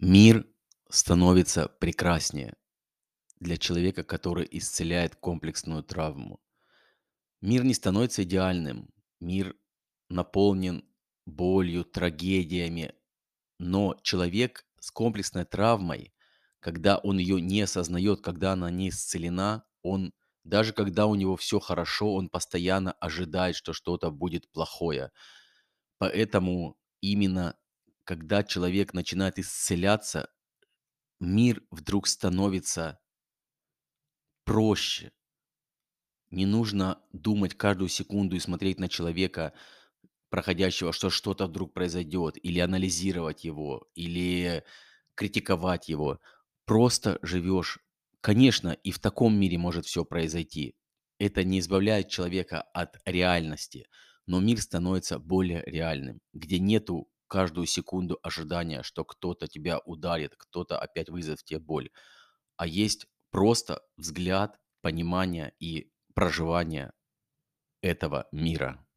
Мир становится прекраснее для человека, который исцеляет комплексную травму. Мир не становится идеальным, мир наполнен болью, трагедиями, но человек с комплексной травмой, когда он ее не осознает, когда она не исцелена, он даже когда у него все хорошо, он постоянно ожидает, что что-то будет плохое. Поэтому именно когда человек начинает исцеляться, мир вдруг становится проще. Не нужно думать каждую секунду и смотреть на человека, проходящего, что что-то вдруг произойдет, или анализировать его, или критиковать его. Просто живешь. Конечно, и в таком мире может все произойти. Это не избавляет человека от реальности, но мир становится более реальным, где нету каждую секунду ожидания, что кто-то тебя ударит, кто-то опять вызовет тебе боль, а есть просто взгляд, понимание и проживание этого мира.